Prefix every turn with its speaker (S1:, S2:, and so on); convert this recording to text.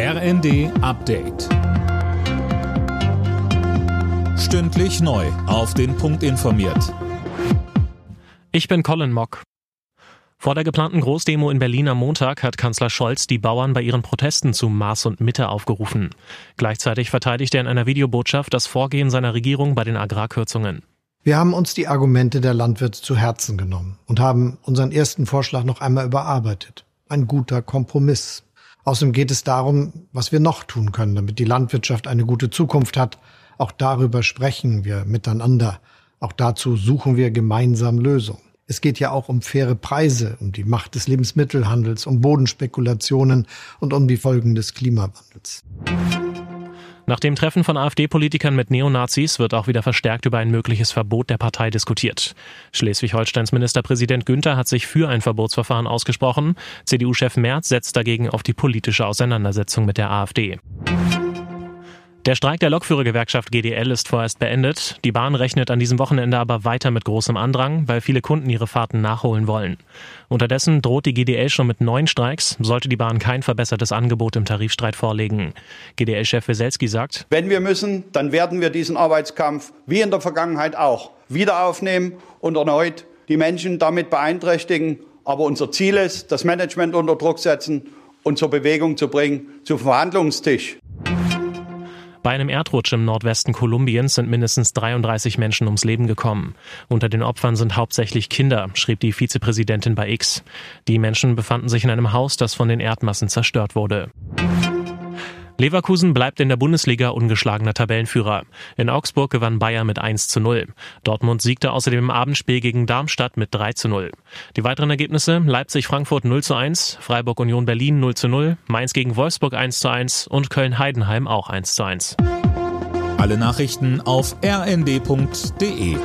S1: RND Update. Stündlich neu. Auf den Punkt informiert.
S2: Ich bin Colin Mock. Vor der geplanten Großdemo in Berlin am Montag hat Kanzler Scholz die Bauern bei ihren Protesten zu Maß und Mitte aufgerufen. Gleichzeitig verteidigt er in einer Videobotschaft das Vorgehen seiner Regierung bei den Agrarkürzungen.
S3: Wir haben uns die Argumente der Landwirte zu Herzen genommen und haben unseren ersten Vorschlag noch einmal überarbeitet. Ein guter Kompromiss. Außerdem geht es darum, was wir noch tun können, damit die Landwirtschaft eine gute Zukunft hat. Auch darüber sprechen wir miteinander. Auch dazu suchen wir gemeinsam Lösungen. Es geht ja auch um faire Preise, um die Macht des Lebensmittelhandels, um Bodenspekulationen und um die Folgen des Klimawandels.
S2: Nach dem Treffen von AfD-Politikern mit Neonazis wird auch wieder verstärkt über ein mögliches Verbot der Partei diskutiert. Schleswig-Holsteins Ministerpräsident Günther hat sich für ein Verbotsverfahren ausgesprochen. CDU-Chef Merz setzt dagegen auf die politische Auseinandersetzung mit der AfD. Der Streik der Lokführergewerkschaft GDL ist vorerst beendet. Die Bahn rechnet an diesem Wochenende aber weiter mit großem Andrang, weil viele Kunden ihre Fahrten nachholen wollen. Unterdessen droht die GDL schon mit neun Streiks, sollte die Bahn kein verbessertes Angebot im Tarifstreit vorlegen. GDL-Chef Weselski sagt,
S4: Wenn wir müssen, dann werden wir diesen Arbeitskampf wie in der Vergangenheit auch wieder aufnehmen und erneut die Menschen damit beeinträchtigen. Aber unser Ziel ist, das Management unter Druck setzen und zur Bewegung zu bringen, zum Verhandlungstisch.
S2: Bei einem Erdrutsch im Nordwesten Kolumbiens sind mindestens 33 Menschen ums Leben gekommen. Unter den Opfern sind hauptsächlich Kinder, schrieb die Vizepräsidentin bei X. Die Menschen befanden sich in einem Haus, das von den Erdmassen zerstört wurde. Leverkusen bleibt in der Bundesliga ungeschlagener Tabellenführer. In Augsburg gewann Bayern mit 1 zu 0. Dortmund siegte außerdem im Abendspiel gegen Darmstadt mit 3 zu 0. Die weiteren Ergebnisse Leipzig-Frankfurt 0 zu 1, Freiburg-Union Berlin 0 zu 0, Mainz gegen Wolfsburg 1 zu 1 und Köln-Heidenheim auch 1 zu 1.
S1: Alle Nachrichten auf rnd.de